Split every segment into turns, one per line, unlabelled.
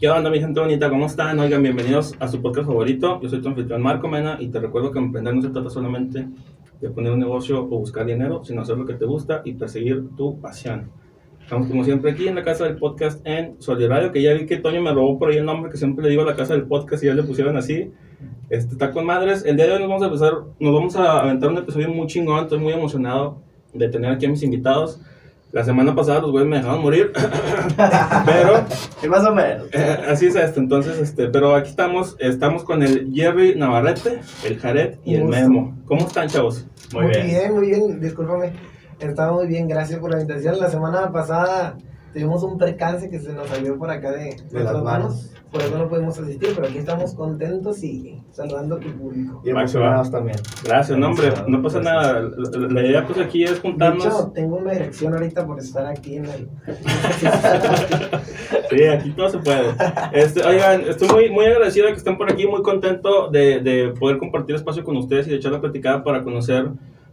¿Qué onda, mi gente bonita? ¿Cómo están? Oigan, bienvenidos a su podcast favorito. Yo soy tu anfitrión Marco Mena y te recuerdo que emprender no se trata solamente de poner un negocio o buscar dinero, sino hacer lo que te gusta y perseguir tu pasión. Estamos como siempre aquí en la casa del podcast en Solidario, que ya vi que Toño me robó por ahí el nombre que siempre le digo a la casa del podcast y ya le pusieron así. Este, está con madres. El día de hoy nos vamos a empezar, nos vamos a aventar un episodio muy chingón, estoy muy emocionado de tener aquí a mis invitados. La semana pasada los güeyes me dejaron morir, pero
Y más o menos.
eh, así es esto. Entonces, este, pero aquí estamos, estamos con el Jerry Navarrete, el Jared y el. Memo. ¿Cómo están, chavos?
Muy bien.
muy bien, discúlpame. Está muy bien, gracias por la invitación. La semana pasada tuvimos un percance que se nos salió por acá de, nuestras
las manos.
Por eso no pudimos asistir, pero aquí estamos contentos y saludando a tu público.
Y emocionados también.
Gracias, no, hombre, no pasa nada. La, idea pues aquí es
De
juntarnos.
hecho, tengo una erección ahorita por estar aquí en el...
Sí, aquí todo se puede. Este, oigan, estoy muy, muy agradecido de que estén por aquí, muy contento de, de poder compartir espacio con ustedes y de echar la platicada para conocer,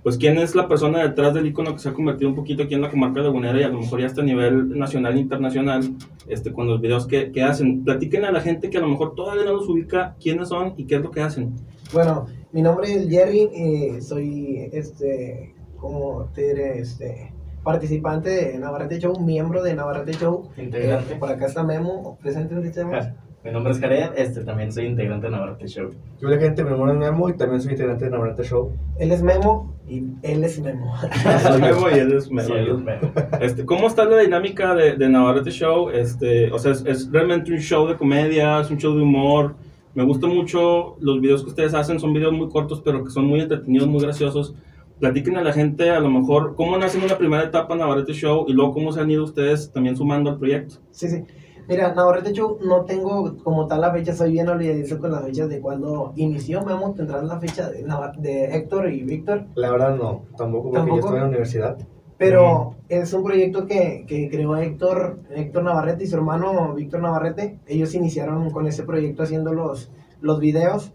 pues, quién es la persona detrás del icono que se ha convertido un poquito aquí en la comarca lagunera y a lo mejor ya hasta a nivel nacional e internacional, este, con los videos que, que hacen. Platiquen a la gente que a lo mejor todavía no los ubica quiénes son y qué es lo que hacen.
Bueno, mi nombre es Jerry, eh, soy, este, como te diré, este, participante de Navarrete Show, miembro de Navarrete Show.
Integrante.
Eh, por acá está Memo, presente un sistema.
Mi nombre es Jared, este, también soy integrante de Navarrete Show.
Yo la gente, mi nombre es Memo y también soy integrante de Navarrete Show.
Él es Memo y él es Memo.
Soy Memo y él es Memo.
Sí, ellos me-
Este, ¿Cómo está la dinámica de, de Navarrete Show? Este, o sea, es, es realmente un show de comedia, es un show de humor. Me gustan mucho los videos que ustedes hacen, son videos muy cortos, pero que son muy entretenidos, muy graciosos. Platiquen a la gente, a lo mejor, cómo nacen en la primera etapa Navarrete Show y luego cómo se han ido ustedes también sumando al proyecto.
Sí, sí. Mira, Navarrete Show no tengo como tal la fecha, soy bien olvidadizo con las fechas de cuando inició. Memo, tendrás la fecha de, de Héctor y Víctor.
La verdad no, tampoco porque
¿Tampoco?
yo estoy en la universidad.
Pero es un proyecto que, que creó Héctor, Héctor Navarrete y su hermano Víctor Navarrete. Ellos iniciaron con ese proyecto haciendo los, los videos.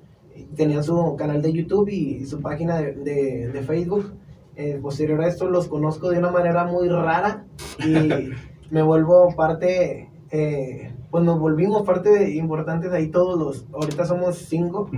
Tenían su canal de YouTube y su página de, de- de Facebook. Eh, posterior a esto los conozco de una manera muy rara y me vuelvo parte, eh, pues nos volvimos parte de importantes ahí todos los, ahorita somos cinco.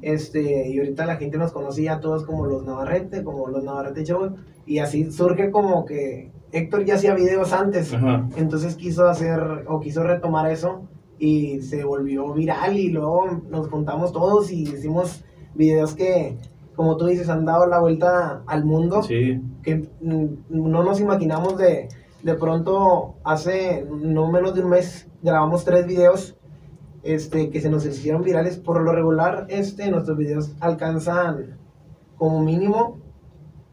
Este, y ahorita la gente nos conocía a todos como los Navarrete, como los Navarrete Show, y así surge como que Héctor ya hacía videos antes, entonces quiso hacer o quiso retomar eso y se volvió viral y luego nos juntamos todos y hicimos videos que, como tú dices, han dado la vuelta al mundo,
Sí.
que mm, no nos imaginamos de, de pronto hace no menos de un mes grabamos tres videos este, que se nos hicieron virales. Por lo regular, este, nuestros videos alcanzan como mínimo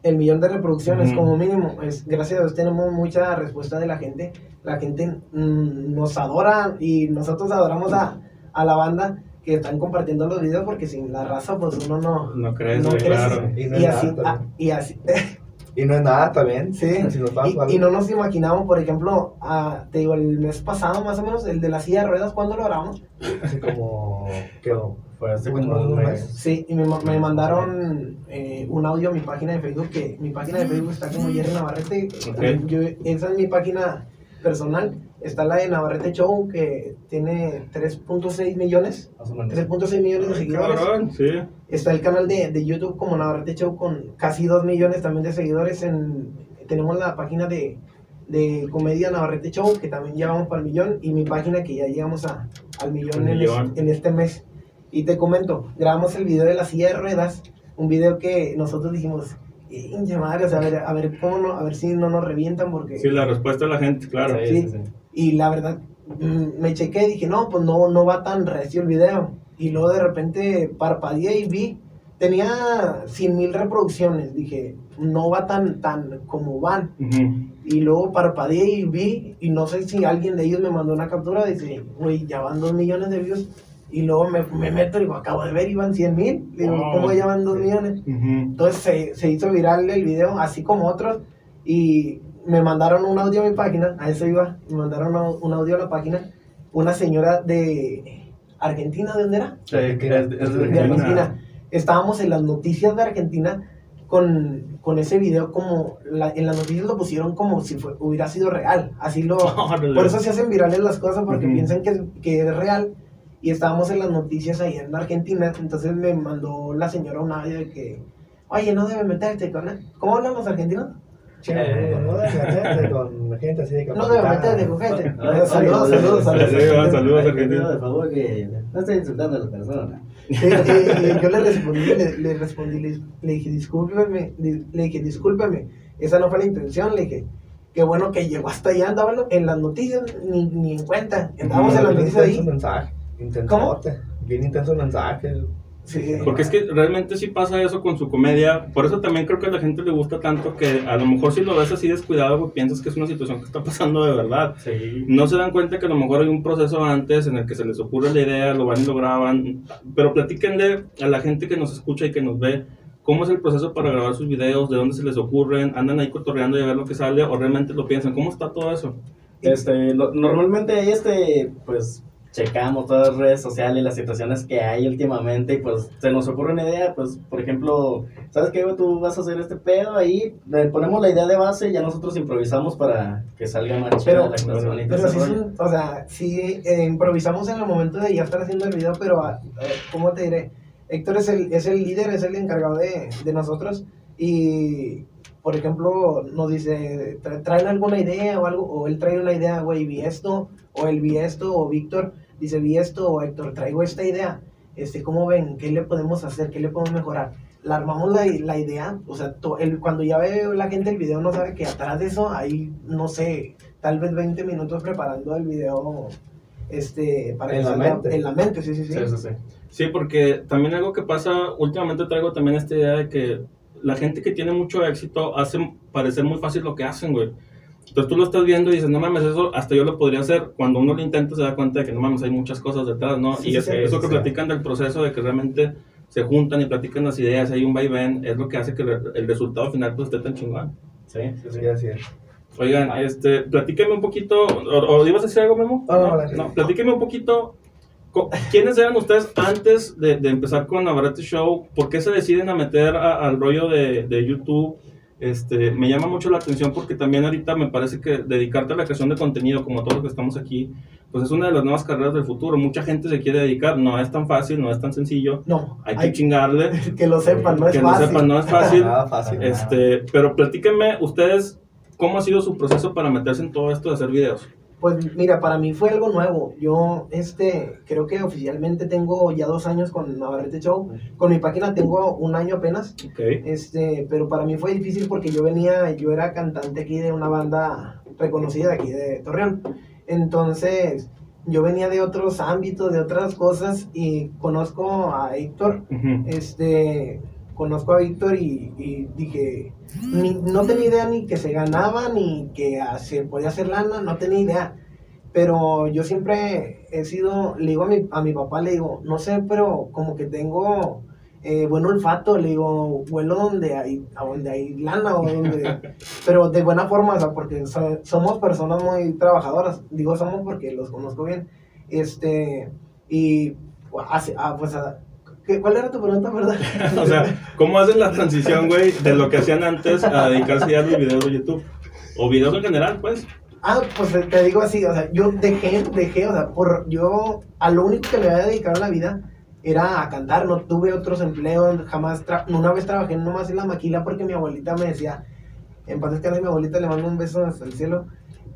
el millón de reproducciones, como mínimo. Es, gracias a Dios tenemos mucha respuesta de la gente. La gente mm, nos adora y nosotros adoramos a, a la banda que están compartiendo los videos porque sin la raza pues uno no,
No
crece.
claro.
Y
así, ah,
también.
y así,
Y no es nada también.
Sí,
Si nos pasa
y, no nos imaginamos, por ejemplo, ah, te digo, el mes pasado más o menos, el de la silla de ruedas, ¿cuándo lo grabamos?
Así como. ¿Qué?
Fue hace
Como
un mes.
Sí, y me, me mandaron eh, un audio a mi página de Facebook, que mi página de Facebook está como Jerry Navarrete,
Ok.
yo, esa es mi página personal, está la de Navarrete Show, que tiene 3.6 millones,
Más o menos.
3.6 millones de
Ay,
seguidores.
sí.
Está el canal de, de YouTube como Navarrete Show con casi 2 millones también de seguidores. En, tenemos la página de, de Comedia Navarrete Show que también llevamos para el millón y mi página que ya llegamos a, al millón, en,
millón.
es- en este mes. Y te comento, grabamos el video de la silla de ruedas, un video que nosotros dijimos, "Inche madre, o sea, a ver, a ver cómo no, a ver si no nos revientan porque...
Sí, la respuesta de la gente, claro.
Sí,
Sí.
sí, sí.
Y la verdad, mm, me chequé y dije, no, pues no, no va tan recio el video. Y luego de repente parpadeé y vi, tenía 100 mil reproducciones. Dije, no va tan, tan como van.
Ujú.
Y luego parpadeé y vi, y no sé si alguien de ellos me mandó una captura, dice, güey, ya van 2 millones de views. Y luego me, me meto y digo, acabo de ver, iban 100 mil. Digo,
Wow.
¿cómo ya van 2 millones?
Ujú.
Entonces se, se hizo viral el video, así como otros, y me mandaron un audio a mi página, a eso iba, me mandaron un, un audio a la página, una señora de Argentina, ¿de dónde era?
Sí, es- de
De
Argentina.
Estábamos en las noticias de Argentina con, con ese video como la- en las noticias lo pusieron como si fue- hubiera sido real. Así lo... Por eso se hacen virales las cosas porque piensan que, que es real. Y estábamos en las noticias ahí en Argentina, entonces me mandó la señora un audio de que, oye, no debe meterte con... él". ¿Cómo hablan los argentinos?
No debes meterte con gente así de
No
capacitada.
meterte con gente. Saludos, saludos,
saludos,
saludos.
Argentina.
de favor que no estoy insultando a la persona.
Eh, eh, yo le respondí, le, respondí, le, le dije, discúlpeme, di- le dije, discúlpeme, esa no fue la intención, le dije, qué bueno que llegó hasta allá, andaban en las noticias, ni, ni en cuenta, estábamos en las noticias
intenso el
ahí.
mensaje. Intensote. Bien intenso el mensaje.
Sí.
Porque es que realmente sí pasa eso con su comedia. Por eso también creo que a la gente le gusta tanto que a lo mejor si lo ves así descuidado, güey, piensas que es una situación que está pasando de verdad.
Sí.
No se dan cuenta que a lo mejor hay un proceso antes en el que se les ocurre la idea, lo van y lo graban. Pero platíquenle a la gente que nos escucha y que nos ve cómo es el proceso para grabar sus videos, de dónde se les ocurren, andan ahí cotorreando y a ver lo que sale o realmente lo piensan. ¿Cómo está todo eso?
Este, lo- normalmente ahí, este, pues, checamos todas las redes sociales, las situaciones que hay últimamente, y pues, se nos ocurre una idea, pues, por ejemplo, ¿sabes qué? Tú vas a hacer este pedo ahí, le ponemos la idea de base, y ya nosotros improvisamos para que salga más chida
Pero-
la actuación
Pero
ese
sí, o sea, sí eh, improvisamos en el momento de ya estar haciendo el video, pero, ¿cómo te diré? Héctor es el, es el líder, es el encargado de, de nosotros y, por ejemplo, nos dice, "Tra- ¿traen alguna idea o algo? O él trae una idea, güey, vi esto, o él vi esto, o Víctor dice, vi esto, Héctor, traigo esta idea. Este, ¿Cómo ven? ¿Qué le podemos hacer? ¿Qué le podemos mejorar? La armamos la, la idea, o sea, to- el, cuando ya ve la gente el video no sabe que atrás de eso hay, no sé, tal vez 20 minutos preparando el video este, para
En la mente.
En la mente, sí, sí, sí.
Sí, sí, sí.
Sí, porque también algo que pasa, últimamente traigo también esta idea de que la gente que tiene mucho éxito hace parecer muy fácil lo que hacen, güey. Entonces tú lo estás viendo y dices, no mames, eso hasta yo lo podría hacer. Cuando uno lo intenta se da cuenta de que no mames, hay muchas cosas detrás, ¿no?
Sí,
y
sí,
es-
sí,
eso que platican del proceso de que realmente se juntan y platican las ideas, hay un vaivén, es lo que hace que el resultado final pues esté tan chingón.
Sí, sí, sí.
Sí, así es.
Oigan, este, platíqueme un poquito, o, o ibas a decir algo, Memo?
No, no, no.
no, platíqueme un poquito, ¿quiénes eran ustedes antes de, de empezar con Navarrete Show? ¿Por qué se deciden a meter a- al rollo de, de YouTube? Este, me llama mucho la atención porque también ahorita me parece que dedicarte a la creación de contenido, como todos los que estamos aquí, pues es una de las nuevas carreras del futuro. Mucha gente se quiere dedicar, no es tan fácil, no es tan sencillo,
No,
hay que
hay
chingarle.
que lo sepan, no es
que no
fácil.
sepan, no es fácil.
Nada fácil.
Este, pero platíquenme ustedes cómo ha sido su proceso para meterse en todo esto de hacer videos.
Pues mira, para mí fue algo nuevo. Yo, este, creo que oficialmente tengo ya dos años con Navarrete Show. Con mi página tengo un año apenas. Este, pero para mí fue difícil porque yo venía, yo era cantante aquí de una banda reconocida de aquí de Torreón. Entonces, yo venía de otros ámbitos, de otras cosas y conozco a Héctor, este, conozco a Víctor y, y dije, ni- no tenía idea ni que se ganaba, ni que se podía hacer lana, no tenía idea. Pero yo siempre he sido, le digo a mi, a mi papá, le digo, no sé, pero como que tengo eh, buen olfato, le digo, vuelo donde hay, a donde hay lana o donde, pero de buena forma, o sea, porque so- somos personas muy trabajadoras, digo somos porque los conozco bien, este, y ah, pues, ah, ¿qué- ¿cuál era tu pregunta, verdad?
o sea, ¿cómo hacen la transición, güey, de lo que hacían antes a dedicarse ya a los videos de YouTube? O videos en general, pues.
Ah, pues te- digo así, o sea, yo dejé, dejé, o sea, por, yo, a lo único que me había dedicado la vida era a cantar, no tuve otros empleos, jamás, tra- una vez trabajé nomás en la maquila porque mi abuelita me decía, en paz descanse mi abuelita, le mando un beso hasta el cielo,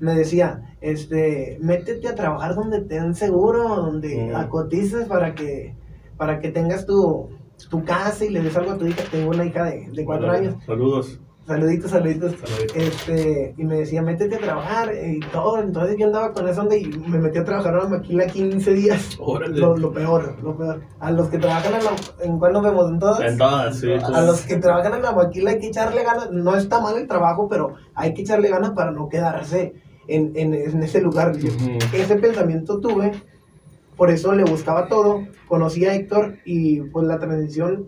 me decía, este, métete a trabajar donde te den seguro, donde
Mm.
acotices para que, para que tengas tu, tu casa y le des algo a tu hija, tengo una hija de, de cuatro años,
Saludos.
saluditos, saluditos,
Saluditos.
este, y me decía, métete a trabajar y todo. Entonces yo andaba con eso y me metí a trabajar a la maquila 15 días.
Órale.
Lo, lo peor, lo peor. A los que trabajan en la. ¿En cuál nos vemos? ¿En todas?
En todas, sí.
A los que trabajan en la maquila hay que echarle ganas. No está mal el trabajo, pero hay que echarle ganas para no quedarse en, en, en ese lugar. Ese pensamiento tuve, por eso le buscaba todo. Conocí a Héctor y pues la transición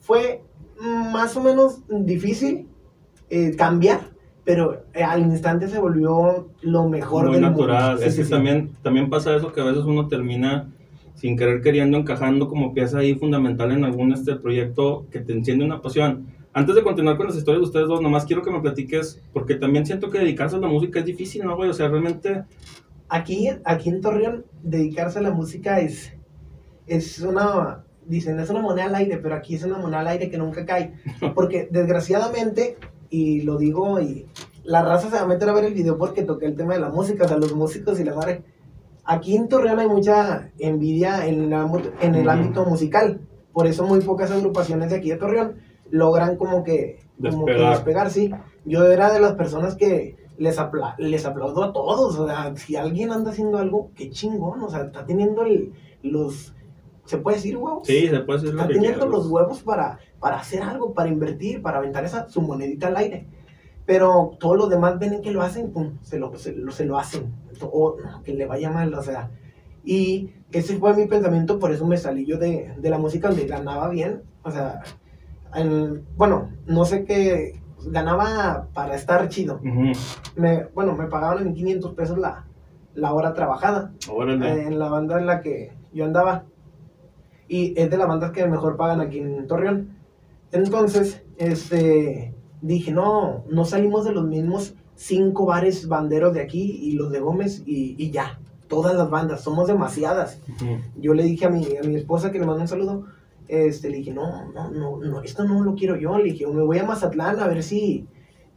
fue más o menos difícil eh, cambiar, pero al instante se volvió lo mejor
Muy
del
natural.
mundo. Sí,
es
sí,
que
sí.
También, también pasa eso que a veces uno termina sin querer queriendo encajando como pieza ahí fundamental en algún este proyecto que te enciende una pasión. Antes de continuar con las historias de ustedes dos, nomás quiero que me platiques, porque también siento que dedicarse a la música es difícil, ¿no, güey? O sea, realmente...
Aquí, aquí en Torreón, dedicarse a la música es, es una, dicen, es una moneda al aire, pero aquí es una moneda al aire que nunca cae. Porque desgraciadamente, y lo digo, y la raza se va a meter a ver el video porque toqué el tema de la música, o sea, los músicos y la madre. Aquí en Torreón hay mucha envidia en, la en el ámbito musical. Por eso muy pocas agrupaciones de aquí de Torreón logran como que, como que
Despegar.
despegar, sí. Yo era de las personas que les, apla- les aplaudo a todos. O sea, si alguien anda haciendo algo, qué chingón. O sea, está teniendo el- los... ¿Se puede decir, huevos?
Sí, se puede decir
Está teniendo los huevos para, para hacer algo, para invertir, para aventar esa, su monedita al aire. Pero todos los demás ven que lo hacen, pum, se lo, se, lo, se lo hacen. O no, que le vaya mal, o sea. Y ese fue mi pensamiento, por eso me salí yo de, de la música donde ganaba bien. O sea, en- bueno, no sé qué, ganaba para estar chido. Me, bueno, me pagaban en 500 pesos la, la hora trabajada
Órale.
en la banda en la que yo andaba. Y es de las bandas que mejor pagan aquí en Torreón. Entonces, este, dije, no, no salimos de los mismos cinco bares banderos de aquí y los de Gómez y, y ya. Todas las bandas, somos demasiadas. Yo le dije a mi, a mi esposa que le mandó un saludo, este, le dije, no, no, no, no, esto no lo quiero yo. Le dije, me voy a Mazatlán a ver si.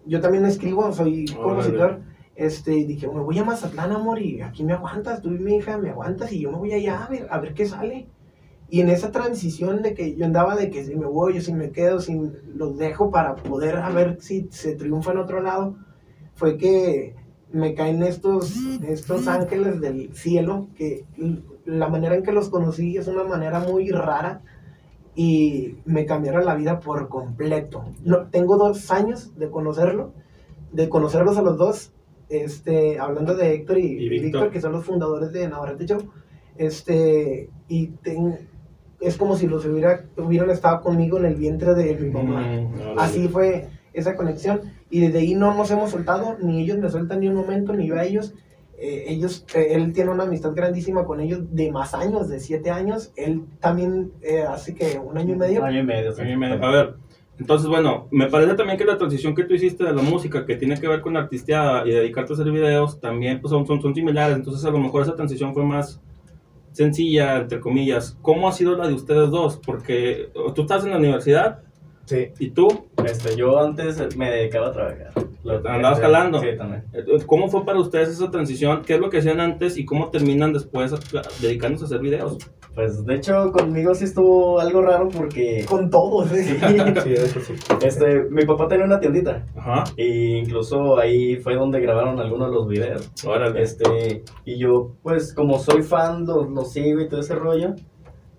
Yo también escribo, soy compositor. Este, dije, me voy a Mazatlán, amor, y aquí me aguantas, tú y mi hija me aguantas, y yo me voy allá a ver, a ver qué sale. Y en esa transición de que yo andaba de que si me voy o si me quedo, si los dejo para poder a ver si se triunfa en otro lado, fue que me caen estos, estos ángeles del cielo, que la manera en que los conocí es una manera muy rara y me cambiaron la vida por completo. No, tengo dos años de conocerlo, de conocerlos a los dos, este, hablando de Héctor y,
Víctor.
Víctor, que son los fundadores de Navarrete Show, este, y ten- es como si los hubiera, hubieran estado conmigo en el vientre de mi mamá.
Mm.
Así fue esa conexión y desde ahí no nos hemos soltado, ni ellos me sueltan ni un momento, ni yo a ellos. Eh, ellos, eh, él tiene una amistad grandísima con ellos de más años, de siete años. Él también, eh, así que un año y medio.
Año y medio. sí.
A mí me- A ver, entonces, bueno, me parece también que la transición que tú hiciste de la música, que tiene que ver con la artisteada y dedicarte a hacer videos, también pues, son, son, son similares. Entonces, a lo mejor esa transición fue más sencilla, entre comillas. ¿Cómo ha sido la de ustedes dos? Porque tú estás en la universidad
Sí.
y tú,
Este, yo antes me dedicaba a trabajar.
¿Andabas jalando?
Sí, también.
eh, ¿cómo fue para ustedes esa transición? ¿Qué es lo que hacían antes y cómo terminan después a- dedicándose a hacer videos?
Pues de hecho conmigo sí estuvo algo raro porque
Con todos, ¿eh?
Sí, de hecho sí.
este, mi papá tenía una tiendita
Ajá,
y incluso ahí fue donde grabaron algunos de los videos.
órale.
Este, y yo, pues, como soy fan, los, los sigo y todo ese rollo,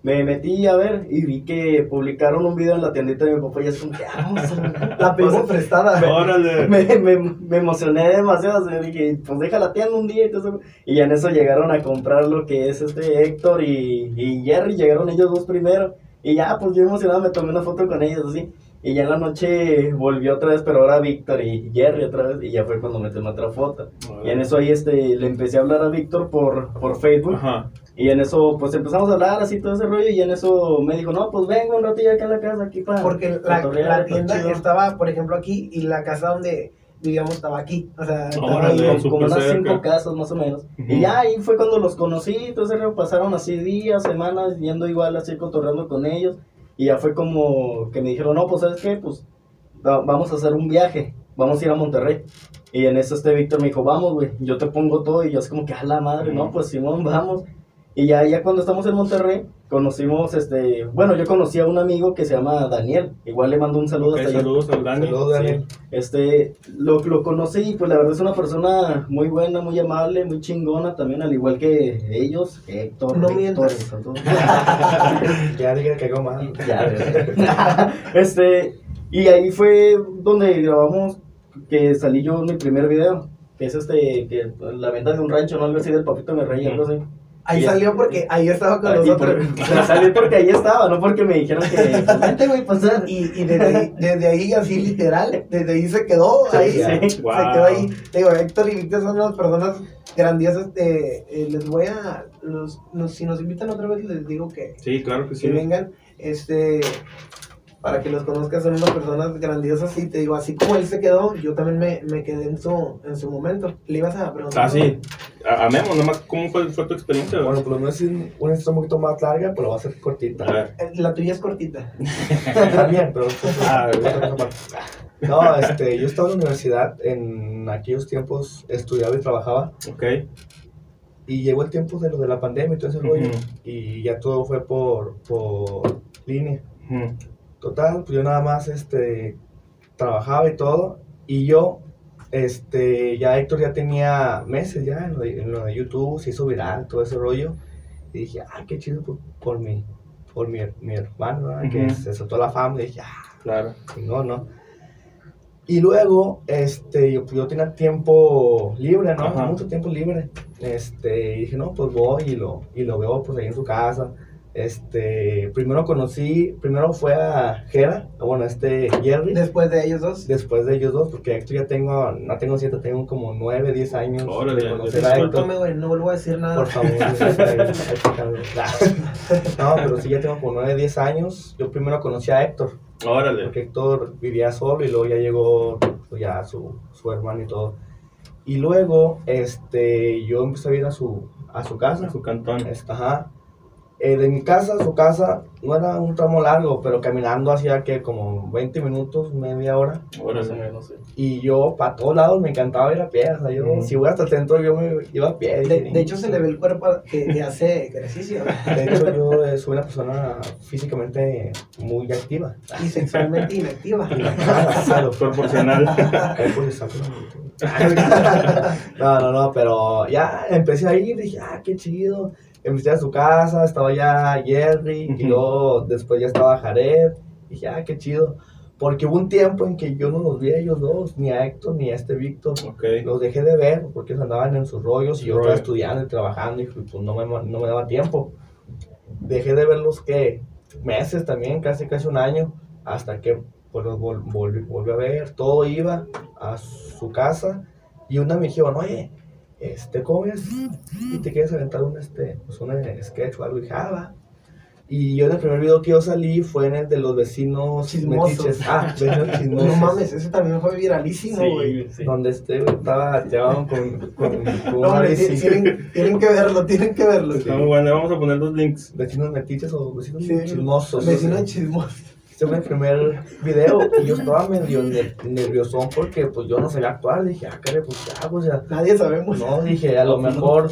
me metí a ver y vi que publicaron un video en la tiendita de mi papá y es como que, ah, vamos a-
La pedimos prestada.
Órale.
me, me, me emocioné demasiado, sea, dije, pues deja la tienda un día y todo eso. Y en eso llegaron a comprar lo que es este Héctor y, y Jerry, llegaron ellos dos primero. Y ya, pues yo emocionado me tomé una foto con ellos así. Y ya en la noche volvió otra vez, pero ahora Víctor y Jerry otra vez. Y ya fue cuando me tomé otra foto. Y en eso ahí este, le empecé a hablar a Víctor por, por Facebook.
Ajá.
Y en eso pues empezamos a hablar así todo ese rollo. Y en eso me dijo, no, pues venga un ratillo acá en la casa, aquí para...
Porque la, la tienda
chido".
estaba, por ejemplo, aquí y la casa donde vivíamos estaba aquí. O sea, estaba
Órale.
ahí.
como, como unas cinco casas más o menos.
Ujú.
Y ya ahí fue cuando los conocí, entonces rollo, pasaron así días, semanas, yendo igual así cotorreando con ellos. Y ya fue como que me dijeron, no, pues sabes qué, pues va- vamos a hacer un viaje, vamos a ir a Monterrey. Y en eso este Víctor me dijo, vamos, güey, yo te pongo todo. Y yo así como que, a la madre, no, pues Simón, vamos. Y ya, ya cuando estamos en Monterrey, conocimos, este, bueno, yo conocí a un amigo que se llama Daniel. Igual le mando un saludo
Ok,
hasta allá.
saludos al Dani.
Saludos, Daniel.
Este, lo, lo conocí y pues la verdad es una persona muy buena, muy amable, muy chingona también, al igual que ellos, Héctor,
No
todos-
Ya dije que cagó mal.
Ya, este, y ahí fue donde grabamos que salí yo en mi primer video, que es este, que la venta de un rancho, ¿no? Algo así del papito me rey, algo así.
Ahí
Y-
salió porque ahí estaba con nosotros.
por- salí porque ahí estaba, no porque me dijeron que, pues, vente, güey, pasar.
Y, y desde, ahí, desde ahí, así literal, desde ahí se quedó. Ahí,
Sí,
se
wow.
quedó ahí. Te Digo, Héctor y Víctor son unas personas grandiosas. eh, eh, les voy a. Los, si nos invitan otra vez, les digo que,
Sí, claro que sí.
que vengan. Este. Para que los conozcas, son unas personas grandiosas y te digo, así como él se quedó, yo también me, me quedé en su, en su momento. Le ibas a preguntar.
Ah, sí. A, a Memo, nomás, ¿cómo fue, fue tu experiencia?
Bueno, por lo menos es un- una historia un poquito más larga, pero va a ser cortita.
A ver.
Eh, La tuya es cortita.
También, pero...
Ah,
No, este, yo estaba en la universidad, en aquellos tiempos estudiaba y trabajaba,
Ok.
y llegó el tiempo de lo de la pandemia y todo ese rollo, y ya todo fue por, por línea.
Ujú.
Total, pues yo nada más, este, trabajaba y todo, y yo, este, ya Héctor ya tenía meses ya en lo de, en lo de YouTube, se hizo viral, todo ese rollo, y dije, ah, qué chido por, por mi, por mi, mi hermano, ¿verdad? que se soltó la fama, y dije, ah,
Claro.
no, no. Y luego, este, yo, yo tenía tiempo libre, ¿no?
Ajá.
Mucho tiempo libre. Este, y dije, no, pues voy y lo, y lo veo pues ahí en su casa. Este, primero conocí, primero fue a Jera, bueno, este Jerry,
Después de ellos dos.
después de ellos dos, porque Héctor ya tengo, no tengo siete, tengo como nueve, diez años
Órale,
de conocer a Héctor.
Güey, no vuelvo a decir nada.
Por favor, no, pero sí, ya tengo como nueve, diez años. Yo primero conocí a Héctor,
Órale.
porque Héctor vivía solo y luego ya llegó pues, ya su, su hermano y todo. Y luego, este, yo empecé a ir a su, a su casa.
En su cantón.
Este, ajá. Eh, de mi casa a su casa no era un tramo largo, pero caminando hacía que como 20 minutos, media hora.
Más o
Órale.
menos, sí.
Y yo, para todos lados, me encantaba ir a pie. O sea, yo,
Mm.
si voy hasta el centro, yo me iba a pie.
De, hecho, se le ve el cuerpo que, que hace ejercicio
De hecho, yo eh, soy una persona físicamente muy activa.
y sexualmente inactiva.
Claro.
Proporcional.
No, no, no, pero ya empecé a ir, dije, ah, qué chido. Empecé a su casa, estaba ya Jerry, y
Ujú.
luego después ya estaba Jared. Dije, ah, qué chido. Porque hubo un tiempo en que yo no los vi a ellos dos, ni a Héctor ni a este Víctor.
Ok.
Los dejé de ver porque andaban en sus rollos y yo estaba estudiando y trabajando y pues no me, no me daba tiempo. Dejé de verlos que meses también, casi casi un año, hasta que pues los vol- volví, volví a ver, todo iba a su casa y una me dijeron, oye, este, ¿cómo ves? ¿Y te quieres aventar un, este, pues un eh, sketch o algo? Y dije, ah. Y yo en el primer video que yo salí fue en el de los vecinos
Chismosos.
metiches. Ah, vecinos chismosos.
No mames, ese también fue viralísimo, güey.
Sí, sí.
Donde este güey estaba llevado con, con, con
No,
una
hombre, tienen, tienen que verlo, tienen que verlo.
Está muy bueno. Vamos a poner los links.
Vecinos metiches o vecinos
Sí.
chismosos.
Vecino chismoso.
Este fue el primer video y yo estaba medio ner- nerviosón porque pues yo no sabía actuar. Dije, ah, caray, pues qué hago, o sea,
Nadie sabemos.
no, dije, a lo mejor,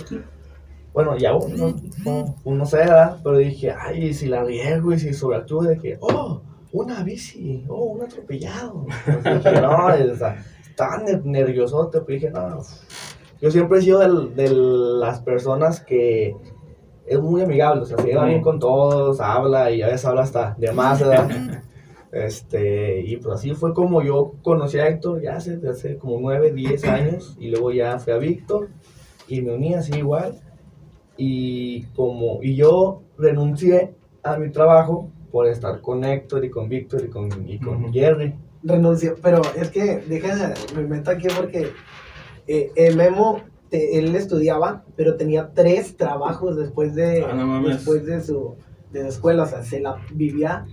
bueno, ya uno, no, uno se da, pero dije, ay, si la riego y si sobreactúo de que, oh, una bici, oh, un atropellado. Entonces dije, no, estaba ner- nerviosote, pero dije, no, yo siempre he sido del- de las personas que es muy amigable, o sea, se lleva bien con todos, habla y a veces habla hasta de más, ¿verdad? Este, y pues así fue como yo conocí a Héctor ya hace, hace como 9, 10 años y luego ya fui a Víctor y me uní así igual y como y yo renuncié a mi trabajo por estar con Héctor y con Víctor y con, y con. Jerry.
renunció. Pero es que, deja, me meto aquí porque eh, el Memo, te- él estudiaba, pero tenía tres trabajos después de,
Ah, no mames.
después de su de la escuela. O sea, se la vivía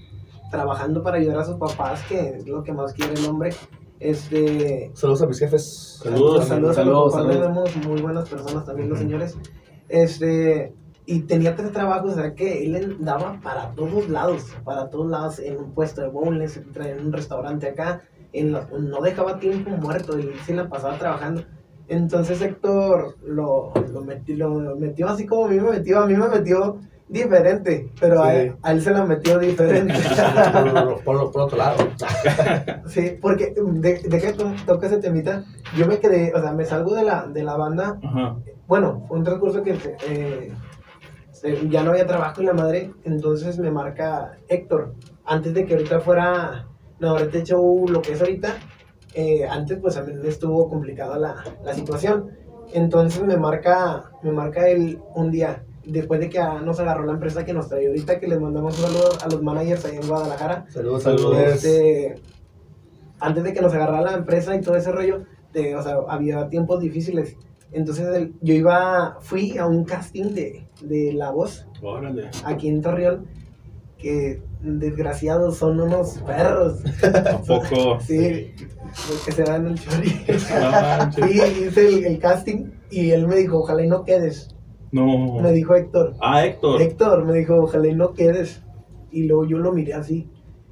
trabajando para ayudar a sus papás, que es lo que más quiere el hombre. Este,
Saludos a mis jefes.
Saludos.
saludos, a
saludos,
los papás muy buenas personas también los señores. Este, y tenía tres trabajos, o sea que él andaba para todos lados, para todos lados, en un puesto de bowls, en un restaurante acá, en la- no dejaba tiempo muerto, él se la pasaba trabajando. Entonces Héctor lo, lo, meti- lo metió así como a mí me metió, a mí me metió diferente, pero a, él, a él se la metió diferente.
por, por- por otro lado.
sí, porque de, de que to- toca ese temita, yo me quedé, o sea, me salgo de la, de la banda
Ajá.
bueno, fue un transcurso que eh, se- ya no había trabajo en la madre, entonces me marca Héctor, antes de que ahorita fuera, no, ahorita show lo que es ahorita, eh, antes pues también estuvo complicada la, la situación, entonces me marca, me marca él un día, después de que ah, nos agarró la empresa que nos trae ahorita, que les mandamos un saludo a los managers ahí en Guadalajara,
Saludos,
Saludos.
este, antes de que nos agarrara la empresa y todo ese rollo, de, o sea, había tiempos difíciles. Entonces el- yo iba, fui a un casting de, de La Voz
Órale.
aquí en Torreón que desgraciados son unos perros.
Tampoco.
Sí, los que se dan el chori.
Ah,
Sí, hice el, el casting y él me dijo, ojalá y no quedes.
No.
Me dijo Héctor.
Ah, Héctor.
Héctor me dijo, ojalá y no quedes. Y luego yo lo miré así.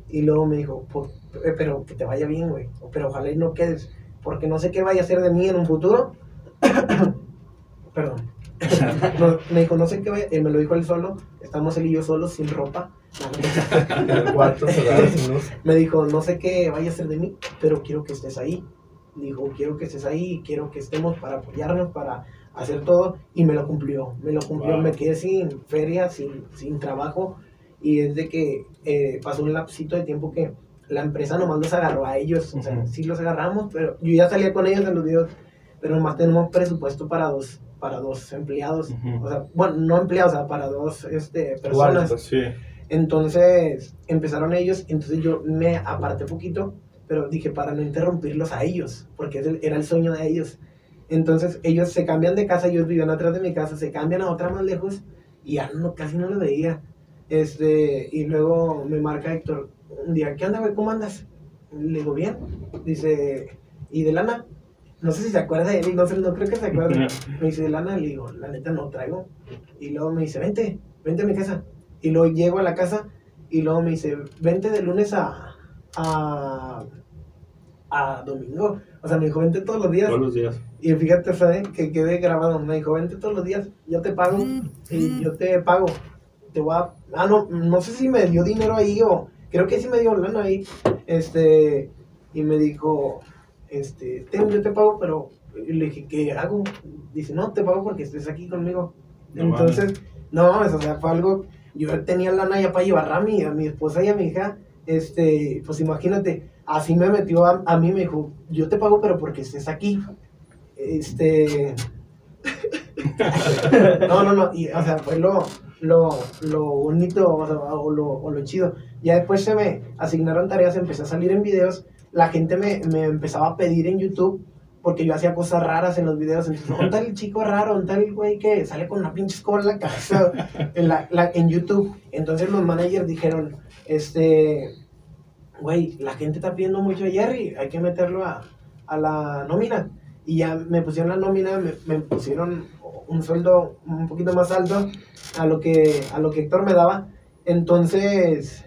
Y luego me dijo, "Por- eh, pero que te vaya bien, güey. Pero ojalá y no quedes. Porque no sé qué vaya a hacer de mí en un futuro. Perdón. No, me dijo, no sé qué vaya. Él me lo dijo él solo. Estamos él y yo solos, sin ropa. Me dijo, no sé qué vaya a ser de mí, pero quiero que estés ahí. Dijo, quiero que estés ahí, quiero que estemos para apoyarnos, para hacer todo. Y me lo cumplió, me lo cumplió.
Wow.
Me quedé sin feria, sin, sin trabajo. Y es de que eh, pasó un lapsito de tiempo que la empresa nomás los agarró a ellos. O sea, sí los agarramos, pero yo ya salía con ellos en los videos. Pero nomás tenemos presupuesto para dos, para dos empleados. O sea, bueno, no empleados, o sea, para dos este, personas.
pues.
Sí.
Entonces empezaron ellos, entonces yo me aparté poquito, pero dije para no interrumpirlos a ellos, porque era el sueño de ellos. Entonces ellos se cambian de casa, ellos vivían atrás de mi casa, se cambian a otra más lejos y ya no, casi no los veía. Este, y luego me marca Héctor, un día, ¿qué onda, güey? ¿Cómo andas? Le digo, bien. Dice, ¿y de lana? No sé si se acuerda de él, no, sé, no creo que se acuerde. Me dice, de lana, le digo, la neta no traigo. Y luego me dice, vente, vente a mi casa. Y luego llego a la casa y luego me dice, vente de lunes a, a, a domingo. O sea, me dijo, vente todos los días.
Todos los días.
Y fíjate, ¿sabes? Que quedé grabado. Me dijo, vente todos los días, yo te pago. Y yo te pago. Te voy a... Ah, no, no sé si me dio dinero ahí o... Creo que sí me dio lana ahí. Este... Y me dijo, este, yo te pago, pero... Le dije, ¿qué hago? Dice, no, te pago porque estés aquí conmigo.
No
Entonces, no, o sea, fue algo... Yo tenía lana ya para llevar a mi, a mi esposa y a mi hija. Este, pues imagínate, así me metió a, a mí, me dijo, yo te pago, pero porque estés aquí. Este. no, no, no. Y, o sea, fue lo, lo, lo bonito o, sea, o lo, o lo chido. Ya después se me asignaron tareas, empecé a salir en videos. La gente me, me empezaba a pedir en YouTube porque yo hacía cosas raras en los videos. Entonces, ¿dónde el chico raro? ¿Dónde el güey que sale con una pinche escoba en la cabeza en, la, la- en YouTube? Entonces los managers dijeron, este, güey, la gente está pidiendo mucho a Jerry, hay que meterlo a, a la nómina. Y ya me pusieron la nómina, me, me pusieron un sueldo un poquito más alto a lo que, a lo que Héctor me daba. Entonces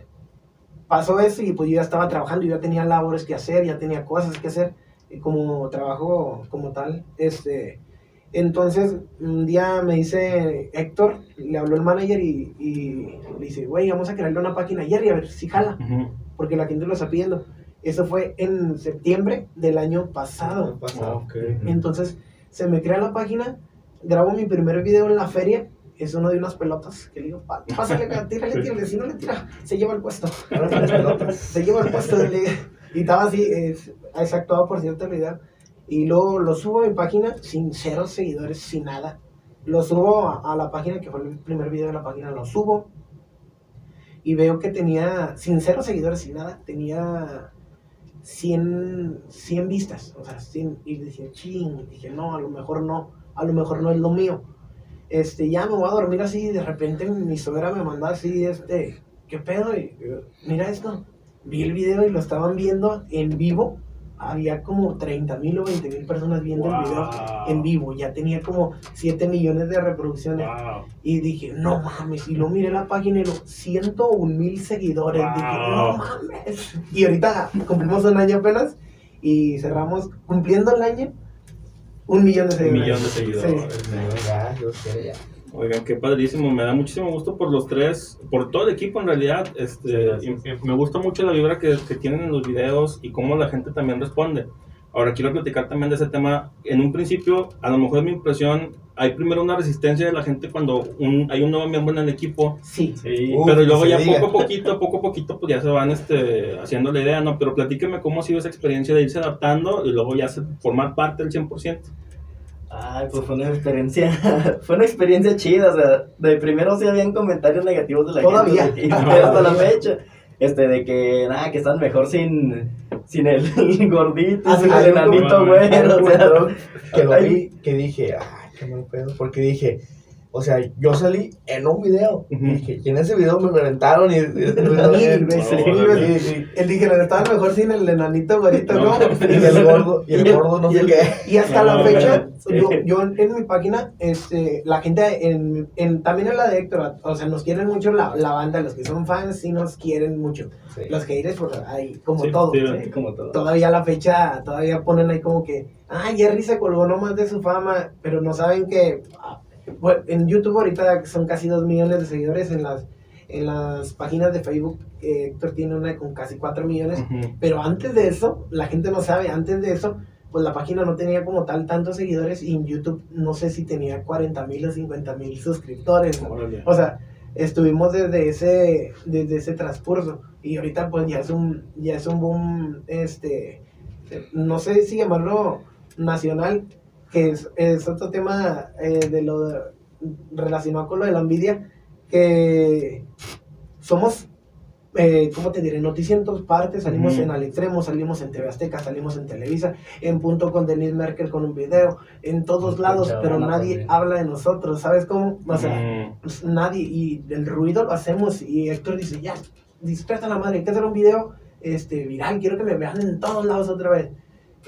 pasó eso y pues yo ya estaba trabajando, yo ya tenía labores que hacer, ya tenía cosas que hacer y como trabajo como tal. Este, entonces un día me dice Héctor, le habló el manager y, y le dice, güey, vamos a crearle una página a Jerry a ver si jala porque la gente lo está pidiendo. Eso fue en septiembre del año pasado.
Ah.
Entonces se me crea la página, grabo mi primer video en la feria. Es uno de unas pelotas que le digo, "Pa- pásale tírale, tírale. Si no le tira, se lleva el puesto. se lleva el puesto. Y estaba así, es, es actuado por cierto el video. Y luego lo subo a mi página sin cero seguidores, sin nada. Lo subo a, a la página, que fue el primer video de la página, lo subo. Y veo que tenía, sin cero seguidores, sin nada, tenía 100, 100 vistas. O sea, 100, y decía, ching, dije, no, a lo mejor no, a lo mejor no es lo mío. Este, ya me voy a dormir así, y de repente mi suegra me manda así, este, ¿qué pedo? Y, mira esto. Vi el video y lo estaban viendo en vivo. Había como 30 mil o 20 mil personas viendo el video en vivo. Ya tenía como 7 millones de reproducciones.
Wow.
Y dije, no mames. Y lo miré la página y lo 101 mil seguidores.
Wow.
Dije, no mames. Y ahorita cumplimos un año apenas. Y cerramos, cumpliendo el año, un millón de
Un
seguidores.
millón de seguidores.
Sí.
Ya, yo sé, ya.
Oigan, qué padrísimo, me da muchísimo gusto por los tres, por todo el equipo en realidad. Este, y- y me gusta mucho la vibra que, que tienen en los videos y cómo la gente también responde. Ahora quiero platicar también de ese tema. En un principio, a lo mejor es mi impresión, hay primero una resistencia de la gente cuando un- hay un nuevo miembro en el equipo,
Sí.
Sí.
Pero luego ya
diga.
poco a poquito, poco a poquito, pues ya se van este, haciendo la idea, ¿no? Pero platíqueme cómo ha sido esa experiencia de irse adaptando y luego ya se, formar parte del 100%.
Ay, pues fue una experiencia, fue una experiencia chida, o sea, de primero sí habían comentarios negativos de la
Todavía.
gente, y hasta la fecha, este, de que, nada, que están mejor sin, sin el gordito,
Ah,
sin el enanito, güey,
que lo vi, que dije, ay, qué mal pedo, porque dije, O sea, yo salí en un video. Y dije, y en ese video me reventaron y...
El dijeron, estaba mejor sin el enanito güerito, ¿no?
No.
y el gordo, y el gordo no sé
el-
qué.
Y hasta la fecha, yo, yo en, en mi página, este, la gente, en, en- también en la de Héctor, o sea, nos quieren mucho la, la banda, los que son fans sí nos quieren mucho.
Sí.
Los haters, pues hay como
Sí,
todo.
sí,
Sí, como todo.
Todavía la fecha, todavía ponen ahí como que, ah, Jerry se colgó nomás de su fama, pero no saben que ah, en YouTube ahorita son casi dos millones de seguidores en las en las páginas de Facebook. eh, Héctor tiene una con casi 4 millones. Pero antes de eso, la gente no sabe, antes de eso, pues la página no tenía como tal tantos seguidores y en YouTube no sé si tenía 40 mil o 50 mil suscriptores. O sea, estuvimos desde ese, desde ese transcurso y ahorita pues ya es un, ya es un boom, este, no sé si llamarlo nacional, que es, es otro tema eh, de lo de- relacionado con lo de la envidia, que somos, eh, ¿cómo te diré? Noticia en todas partes, salimos en Al Extremo, salimos en TV Azteca, salimos en Televisa, en Punto con Denise Merkel con un video, en todos lados, pero nadie
también.
habla de nosotros, ¿sabes cómo? O sea, pues, nadie, y el ruido lo hacemos, y Héctor dice, ya, dispersa la madre, hay que hacer un video este, viral, quiero que me vean en todos lados otra vez,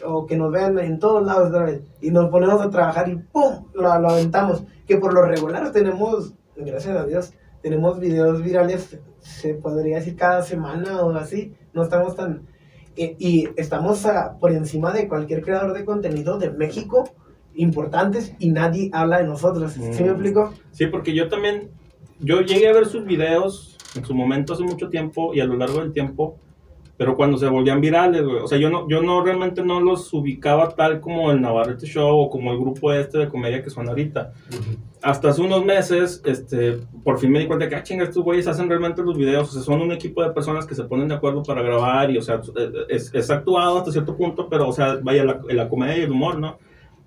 o que nos vean en todos lados otra vez, y nos ponemos a trabajar y ¡pum! Lo, lo aventamos, que por lo regular tenemos, gracias a Dios, tenemos videos virales, se podría decir cada semana o así, no estamos tan... Y, y estamos a- por encima de cualquier creador de contenido de México, importantes, y nadie habla de nosotros, ¿sí me
Mm.
explico?
Sí, porque yo también, yo llegué a ver sus videos en su momento hace mucho tiempo y a lo largo del tiempo, pero cuando se volvían virales, güey. O sea, yo no, yo no realmente no los ubicaba tal como el Navarrete Show o como el grupo este de comedia que son ahorita. Hasta hace unos meses, este, por fin me di cuenta que, ah, chinga, estos güeyes hacen realmente los videos, o sea, son un equipo de personas que se ponen de acuerdo para grabar y, o sea, es, es actuado hasta cierto punto, pero, o sea, vaya, la, la comedia y el humor, ¿no?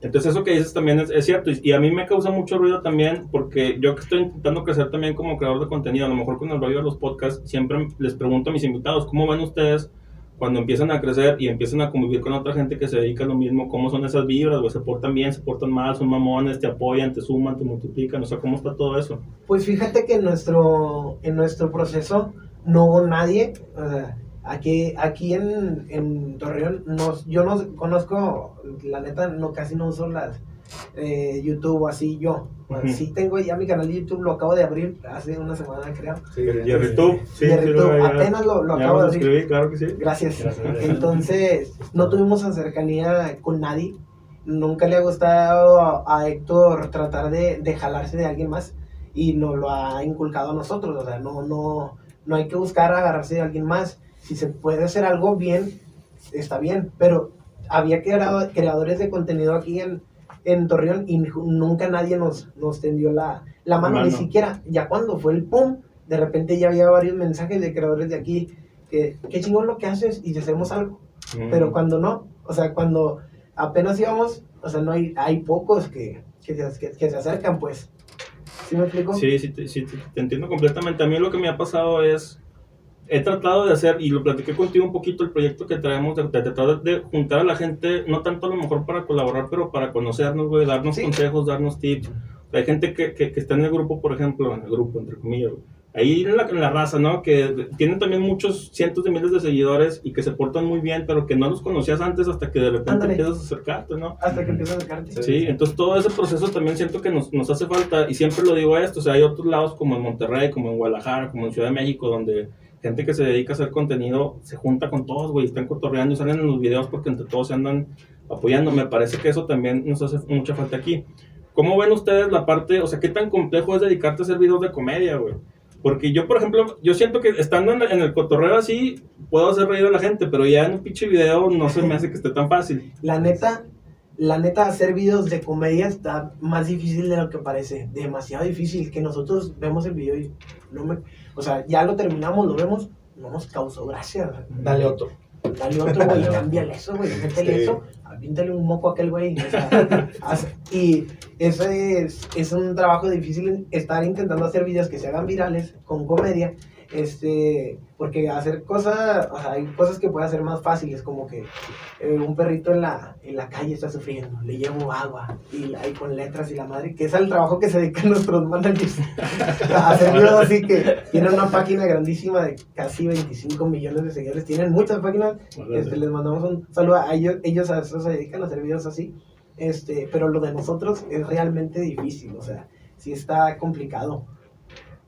Entonces eso que dices también es, cierto y, a mí me causa mucho ruido también porque yo que estoy intentando crecer también como creador de contenido, a lo mejor con el rollo de los podcasts, siempre les pregunto a mis invitados, ¿cómo ven ustedes cuando empiezan a crecer y empiezan a convivir con otra gente que se dedica a lo mismo? ¿Cómo son esas vibras? ¿O se portan bien, se portan mal, son mamones, te apoyan, te suman, te multiplican? O sea, ¿cómo está todo eso?
Pues fíjate que en nuestro, en nuestro proceso no hubo nadie, aquí, aquí en, en Torreón, nos, yo no conozco, la neta, no casi no uso las eh, YouTube así yo.
Ujú.
Sí tengo ya mi canal de YouTube, lo acabo de abrir hace una semana creo.
Sí,
Jerry, tú, sí,
apenas lo, lo acabo de abrir.
claro que sí.
Gracias.
Gracias.
Entonces, no tuvimos cercanía con nadie. Nunca le ha gustado a, a Héctor tratar de, de jalarse de alguien más y nos lo ha inculcado a nosotros. O sea, no, no, no hay que buscar agarrarse de alguien más. Si se puede hacer algo bien, está bien. Pero había creado- creadores de contenido aquí en, en Torreón y nunca nadie nos, nos tendió la, la mano,
Mano.
ni siquiera. Ya cuando fue el pum, de repente ya había varios mensajes de creadores de aquí que qué chingón lo que haces y hacemos algo.
Mm.
Pero cuando no, o sea, cuando apenas íbamos, o sea, no hay, hay pocos que, que, se, que, que se acercan, pues. ¿Sí me explico?
Sí, sí, te, sí, te- te entiendo completamente. A mí lo que me ha pasado es, he tratado de hacer, y lo platiqué contigo un poquito, el proyecto que traemos, de, de tratar de juntar a la gente, no tanto a lo mejor para colaborar, pero para conocernos, güey, darnos
Sí.
consejos, darnos tips. Hay gente que, que, que está en el grupo, por ejemplo, en el grupo, entre comillas, güey, ahí en la, en la raza, ¿no? Que tienen también muchos cientos de miles de seguidores y que se portan muy bien, pero que no los conocías antes hasta que de repente
Ándale.
empiezas a acercarte, ¿no?
Hasta que empiezas a acercarte.
Sí, entonces todo ese proceso también siento que nos, nos hace falta, y siempre lo digo esto, o sea, hay otros lados como en Monterrey, como en Guadalajara, como en Ciudad de México, donde gente que se dedica a hacer contenido se junta con todos, güey, están cotorreando y salen en los videos porque entre todos se andan apoyando. Me parece que eso también nos hace mucha falta aquí. ¿Cómo ven ustedes la parte, o sea, qué tan complejo es dedicarte a hacer videos de comedia, güey? Porque yo, por ejemplo, yo siento que estando en, el cotorreo así, puedo hacer reír a la gente, pero ya en un pinche video no se me hace que esté tan fácil.
La neta, la neta, hacer videos de comedia está más difícil de lo que parece. Demasiado difícil. Que nosotros vemos el video y no me. O sea, ya lo terminamos, lo vemos, no nos causó gracia.
Dale otro.
Dale otro, güey, cámbiale eso, güey, métele
Sí.
eso, aviéntale un moco a aquel güey. o sea, haz- y eso es, es un trabajo difícil, estar intentando hacer videos que se hagan virales con comedia este, porque hacer cosas, o sea, hay cosas que pueden ser más fáciles, como que eh, un perrito en la, en la calle está sufriendo, le llevo agua, y ahí con letras y la madre, que es el trabajo que se dedican nuestros managers, a hacer videos así que tienen una página grandísima de casi 25 millones de seguidores, tienen muchas páginas, este, les mandamos un saludo a ellos, ellos a eso se dedican a hacer videos así, este, pero lo de nosotros es realmente difícil, o sea, sí está complicado.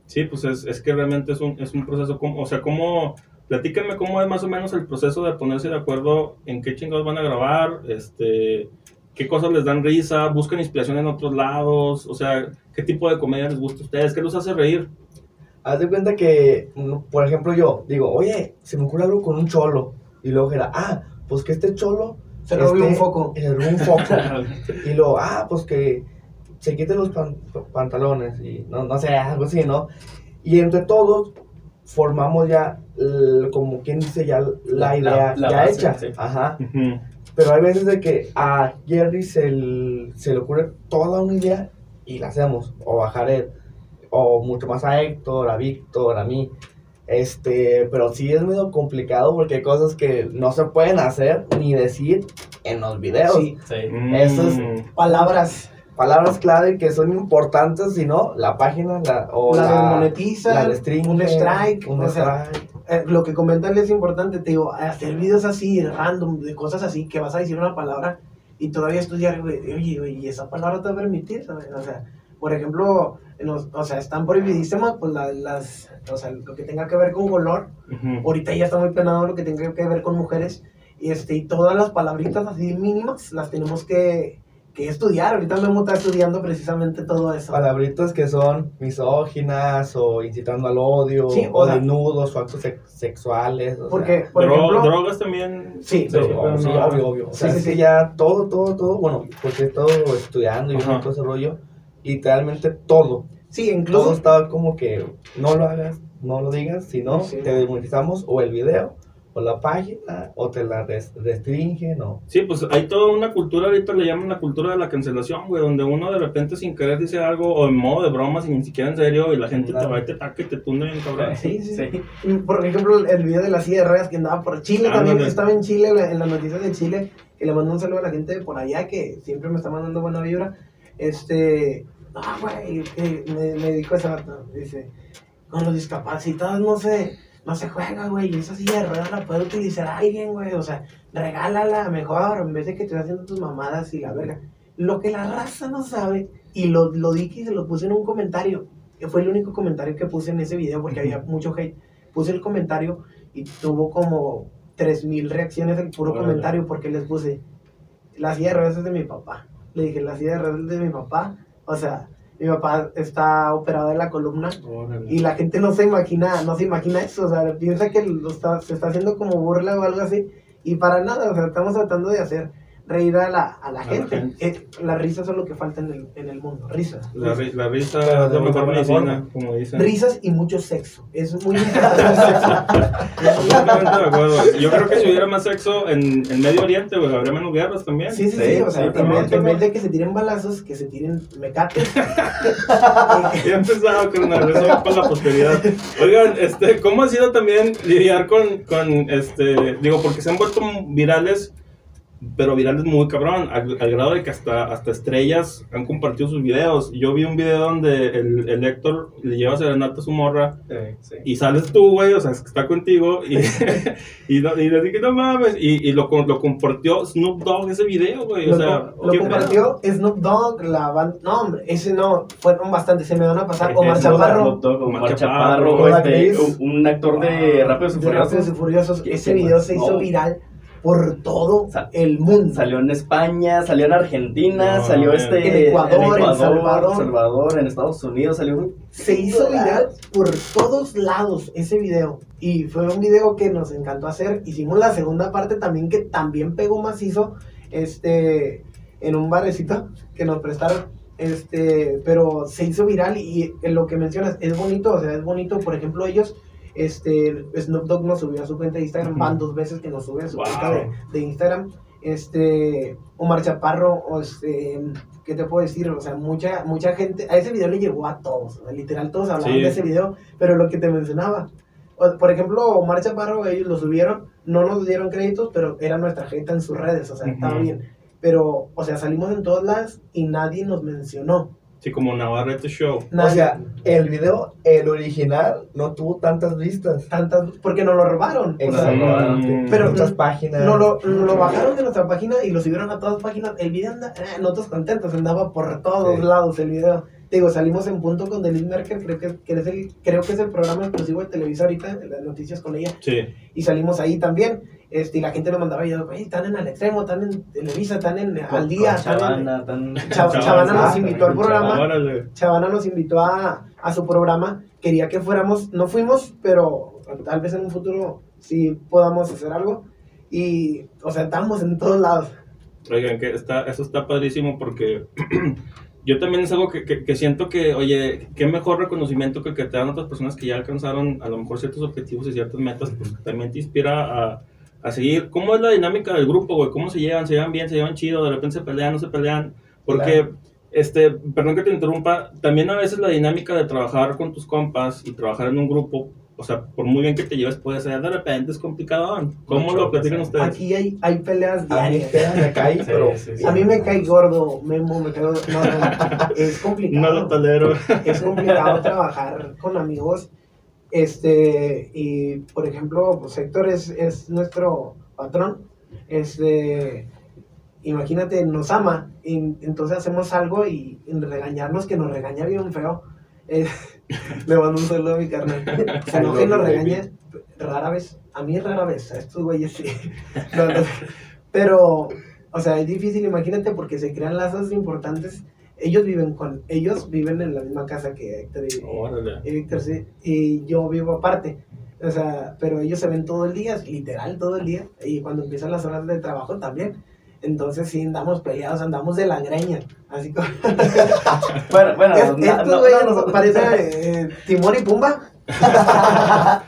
Sí, pues es, es que realmente es un, es un proceso, como, o sea, cómo, platícame cómo es más o menos el proceso de ponerse de acuerdo en qué chingados van a grabar, este, qué cosas les dan risa, buscan inspiración en otros lados, o sea, qué tipo de comedia les gusta a ustedes, qué los hace reír.
Haz de cuenta que, por ejemplo, yo digo, oye, se me ocurre algo con un cholo. Y luego era, ah, pues que este cholo.
Se robó
este,
un foco.
Se robó un foco. y luego, ah, pues que se quiten los pan- pantalones. Y no, no sé, algo así, ¿no? Y entre todos formamos ya, l- como quien dice, ya la,
La-
idea
la- la
ya
base,
hecha.
sí.
Ajá. Pero hay veces de que a Jerry se, l- se le ocurre toda una idea y la hacemos. O a Jared. O mucho más a Héctor, a Víctor, a mí. Este, pero sí es medio complicado porque hay cosas que no se pueden hacer ni decir en los videos.
Sí,
Sí.
Mm.
Eso es-
palabras,
Palabras clave que son importantes, si no, la página la, o
la,
la,
desmonetizan,
la restringen,
un strike,
un
o sea,
strike.
eh, lo que comentan es importante, te digo, hacer videos así, random, de cosas así, que vas a decir una palabra y todavía estudiar, oye, oye, ¿y esa palabra te va a permitir? ¿sabes? O sea, por ejemplo, nos- o sea, están prohibidísimas, pues la- las, o sea, lo que tenga que ver con color,
Ujú.
ahorita ya está muy penado lo que tenga que ver con mujeres, y, este, y todas las palabritas así mínimas las tenemos que, que estudiar, ahorita Memo está estudiando precisamente todo eso.
Palabritas que son misóginas o incitando al odio
Sí,
o,
o sea-
desnudos o actos sex- sexuales. o
Porque,
sea,
por
Dro-
ejemplo,
drogas también.
sí,
Sí, obvio, sí, obvio, obvio. O sea,
Sí,
que ya todo, todo, todo, bueno, porque he estado estudiando y todo ese rollo, literalmente todo,
sí,
todo
incluso
estaba como que no lo hagas, no lo digas, si no,
Sí.
te desmonetizamos o el video, o la página, o te la res- restringen, o...
Sí, pues hay toda una cultura, ahorita le llaman la cultura de la cancelación, güey, donde uno de repente sin querer dice algo o en modo de broma, sin ni siquiera en serio, y la gente te
Claro.
va y te taca y te tunde bien cabrón.
Sí, sí, sí. Por ejemplo, el video de la silla de ruedas que andaba por Chile,
Ah,
también
ándale.
estaba en Chile, en la- en las noticias de Chile, que le mando un saludo a la gente de por allá, que siempre me está mandando buena vibra. Este, no, güey, que me, me dijo esa vato, dice, con los discapacitados no se, no se juega, güey, y esa silla de ruedas la puede utilizar alguien, güey, o sea, regálala mejor, en vez de que te estés haciendo tus mamadas y la verga. Lo que la raza no sabe, y lo, lo dije y se lo puse en un comentario, que fue el único comentario que puse en ese video porque había mucho hate. Puse el comentario y tuvo como 3000 reacciones el puro comentario porque les puse la silla de ruedas es de mi papá. Le dije, la silla de ruedas es de mi papá. O sea, mi papá está operado de la columna
Órale.
y la gente no se imagina, no se imagina eso, o sea, piensa que lo está, se está haciendo como burla o algo así, y para nada, o sea, estamos tratando de hacer reír a la, a la gente.
gente.
Eh, las risas son lo que falta en el, en el mundo, risas.
La, ri- la risa
Pero de
mejor
una
medicina,
forma.
como dicen.
Risas y mucho sexo, es muy importante el sexo.
Completamente de acuerdo. Yo creo que si hubiera más sexo en, en Medio Oriente, güey, habría menos guerras también.
Sí, sí, sí,
Sí,
o sea,
sí,
en,
también,
vez, en
también.
vez de que se tiren balazos, que se tiren mecates.
Ya empezado, carnal, eso va para la posteridad. Oigan, este, ¿cómo ha sido también lidiar con, con este, digo, porque se han vuelto virales, pero virales muy cabrón, al, al grado de que hasta, hasta estrellas han compartido sus videos. Yo vi un video donde el, el Héctor le lleva serenata a su morra
Sí, sí.
y sales tú, güey, o sea, es que está contigo y, y, no- y le dije, no mames, y, y lo, con- lo compartió Snoop Dogg ese video, güey, o
Lo,
sea,
lo
¿qué
compartió Snoop Dogg, la banda. No, hombre, ese no, fueron bastantes, se me van a pasar. Omar
Es
Chaparro,
Snoop Dogg,
Omar
Omar
Chaparro,
este, un, actor de Rápidos y
de Rápidos y
Furiosos.
Furiosos.
¿Quién
Ese
más?
video se hizo
No.
viral por todo
Sa-
el mundo.
Salió en España, salió en Argentina,
No,
salió
en
este
Ecuador, en Salvador.
Salvador, en Estados Unidos, salió un
Se hizo viral por todos lados ese video. Y fue un video que nos encantó hacer. Hicimos la segunda parte también que también pegó macizo. Este, en un barecito que nos prestaron. Este, pero se hizo viral y en lo que mencionas es bonito, o sea, es bonito, por ejemplo, ellos, este, Snoop Dogg nos subió a su cuenta de Instagram, van dos veces que nos sube a su
Wow.
cuenta de, de Instagram, este, Omar Chaparro, o este, ¿qué te puedo decir? O sea, mucha, mucha gente, a ese video le llegó a todos, literal todos hablaban
Sí.
de ese video, pero lo que te mencionaba, por ejemplo, Omar Chaparro, ellos lo subieron, no nos dieron créditos, pero era nuestra gente en sus redes, o sea, estaba
Ujú.
bien. Pero, o sea, salimos en todas las y nadie nos mencionó.
Sí, como Navarrete Show.
O
Nadie,
sea, el video, el original, no tuvo tantas vistas.
tantas, porque nos lo robaron. o sea,
Exactamente.
pero-
muchas páginas.
Nos lo, lo bajaron de nuestra página y lo subieron a todas páginas. El video anda, eh, nosotros contentos, andaba por todos
Sí.
lados el video. Te Digo, salimos en punto con Denise Merkel, creo que, que es el, creo que es el programa exclusivo de Televisa ahorita, las noticias con ella.
Sí.
Y salimos ahí también. Este, y la gente nos mandaba videos, "Güey, están en al extremo, están en Televisa, están en al día,
Con
están en-
Chavana.
Chav- Chavana nos invitó al programa. Chavana nos invitó a, a su programa, quería que fuéramos, no fuimos, pero tal vez en un futuro sí podamos hacer algo. Y, o sea, estamos en todos lados.
Oigan, que está, eso está padrísimo porque yo también es algo que, que- que siento que, oye, qué mejor reconocimiento que el que te dan otras personas que ya alcanzaron a lo mejor ciertos objetivos y ciertas metas, pues también te inspira a, a seguir. ¿Cómo es la dinámica del grupo, güey? ¿Cómo se llevan? ¿Se llevan bien? ¿Se llevan chido? ¿De repente se pelean? ¿No se pelean? Porque, este, perdón que te interrumpa, también a veces la dinámica de trabajar con tus compas y trabajar en un grupo, o sea, por muy bien que te lleves, puede ser de repente es complicado. ¿Cómo
Mucho,
lo platican
sí.
ustedes?
Aquí hay, hay peleas
A mí
diarias.
me cae,
Sí,
pero.
sí, sí.
A mí me cae gordo, Memo, me cae. No, no, es complicado.
No lo tolero.
es complicado trabajar con amigos. Este, y por ejemplo, pues Héctor es, es nuestro patrón. Este, imagínate, nos ama. Y entonces hacemos algo y, y regañarnos, que nos regaña bien feo. Eh, le mando un saludo a mi carnal. Se enoja y nos regaña rara vez. A mí rara vez, a estos güeyes sí. No, no. Pero, o sea, es difícil, imagínate, porque se crean lazos importantes. Ellos viven con, ellos viven en la misma casa que Héctor y, Víctor, sí, y yo vivo aparte. O sea, pero ellos se ven todo el día, literal todo el día, y cuando empiezan las horas de trabajo también. Entonces sí andamos peleados, andamos de la greña. Así como...
Bueno, bueno,
Es-
no-
estos
no-
güeyes
no- no-
parece eh, Timón y Pumba.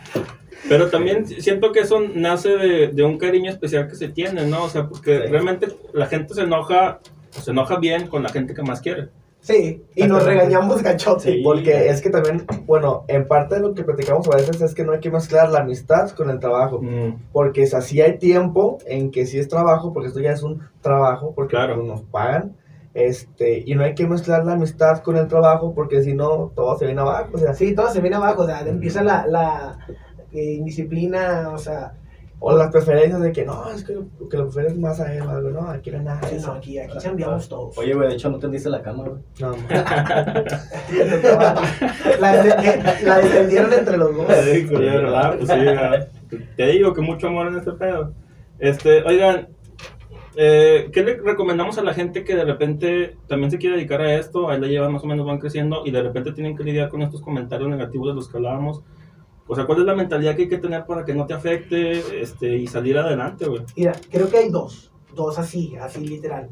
Pero también siento que eso nace de, de un cariño especial que se tiene, ¿no? O sea, porque
Sí.
realmente la gente se enoja, se enoja bien con la gente que más quiere.
Sí, y nos regañamos gachote.
Sí.
Porque es que también, bueno, en parte de lo que platicamos a veces es que no hay que mezclar la amistad con el trabajo.
Mm,
Porque es así hay tiempo en que sí es trabajo, porque esto ya es un trabajo, porque
Claro.
pues, nos pagan. Este, y no hay que mezclar la amistad con el trabajo, porque si no, todo se viene abajo. O sea,
Sí, todo se viene abajo, o sea, empieza la, la eh, indisciplina, o sea,
O las preferencias de que no, es que lo que lo prefieres más a él o algo, no, aquí no hay nada
sí, no,
eso.
aquí, aquí cambiamos todos.
Oye, güey, de hecho no tendiste la cama, güey.
No,
la, de- la defendieron entre los dos.
Sí, ¿verdad? Pues sí, ¿verdad? te digo que mucho amor en este pedo. Este, oigan, eh, ¿qué le recomendamos a la gente que de repente también se quiere dedicar a esto? Ahí la llevan más o menos, van creciendo y de repente tienen que lidiar con estos comentarios negativos de los que hablábamos. O sea, ¿cuál es la mentalidad que hay que tener para que no te afecte este, y salir adelante, güey?
Mira, creo que hay dos, dos así, así literal.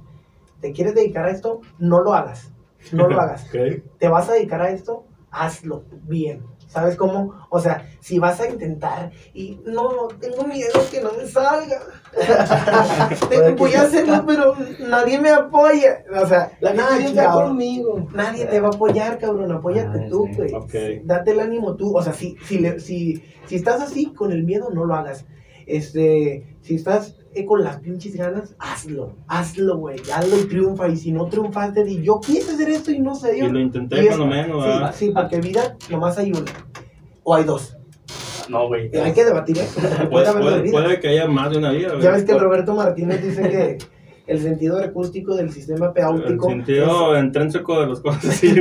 ¿Te quieres dedicar a esto? No lo hagas, no lo hagas. ¿Te vas a dedicar a esto? Hazlo bien. ¿Sabes cómo? O sea, si vas a intentar y no, tengo miedo que no me salga. Voy a hacerlo, pero nadie me apoya. O sea, nadie, cabrón.
conmigo.
Nadie te va a apoyar, cabrón. Apóyate
Ay,
tú,
sí.
güey.
Ok.
Date el ánimo tú. O sea, si, si, le- si, si estás así con el miedo, no lo hagas. Este, si estás eh, con las pinches ganas, hazlo. Hazlo, güey. Hazlo y triunfa. Y si no triunfaste, di yo quise hacer esto y no se dio.
Y lo intenté
Y es-
cuando menos, ¿verdad?
Sí, sí, porque vida nomás hay una. O hay dos.
No, güey.
Hay que debatir eso. Puede
Puede, puede,
vidas.
puede que haya más de una vida, güey.
Ya ves que el
Puede-
Roberto Martínez dice que el sentido acústico del sistema
El
peáutico.
sentido intrínseco de las cosas, sí.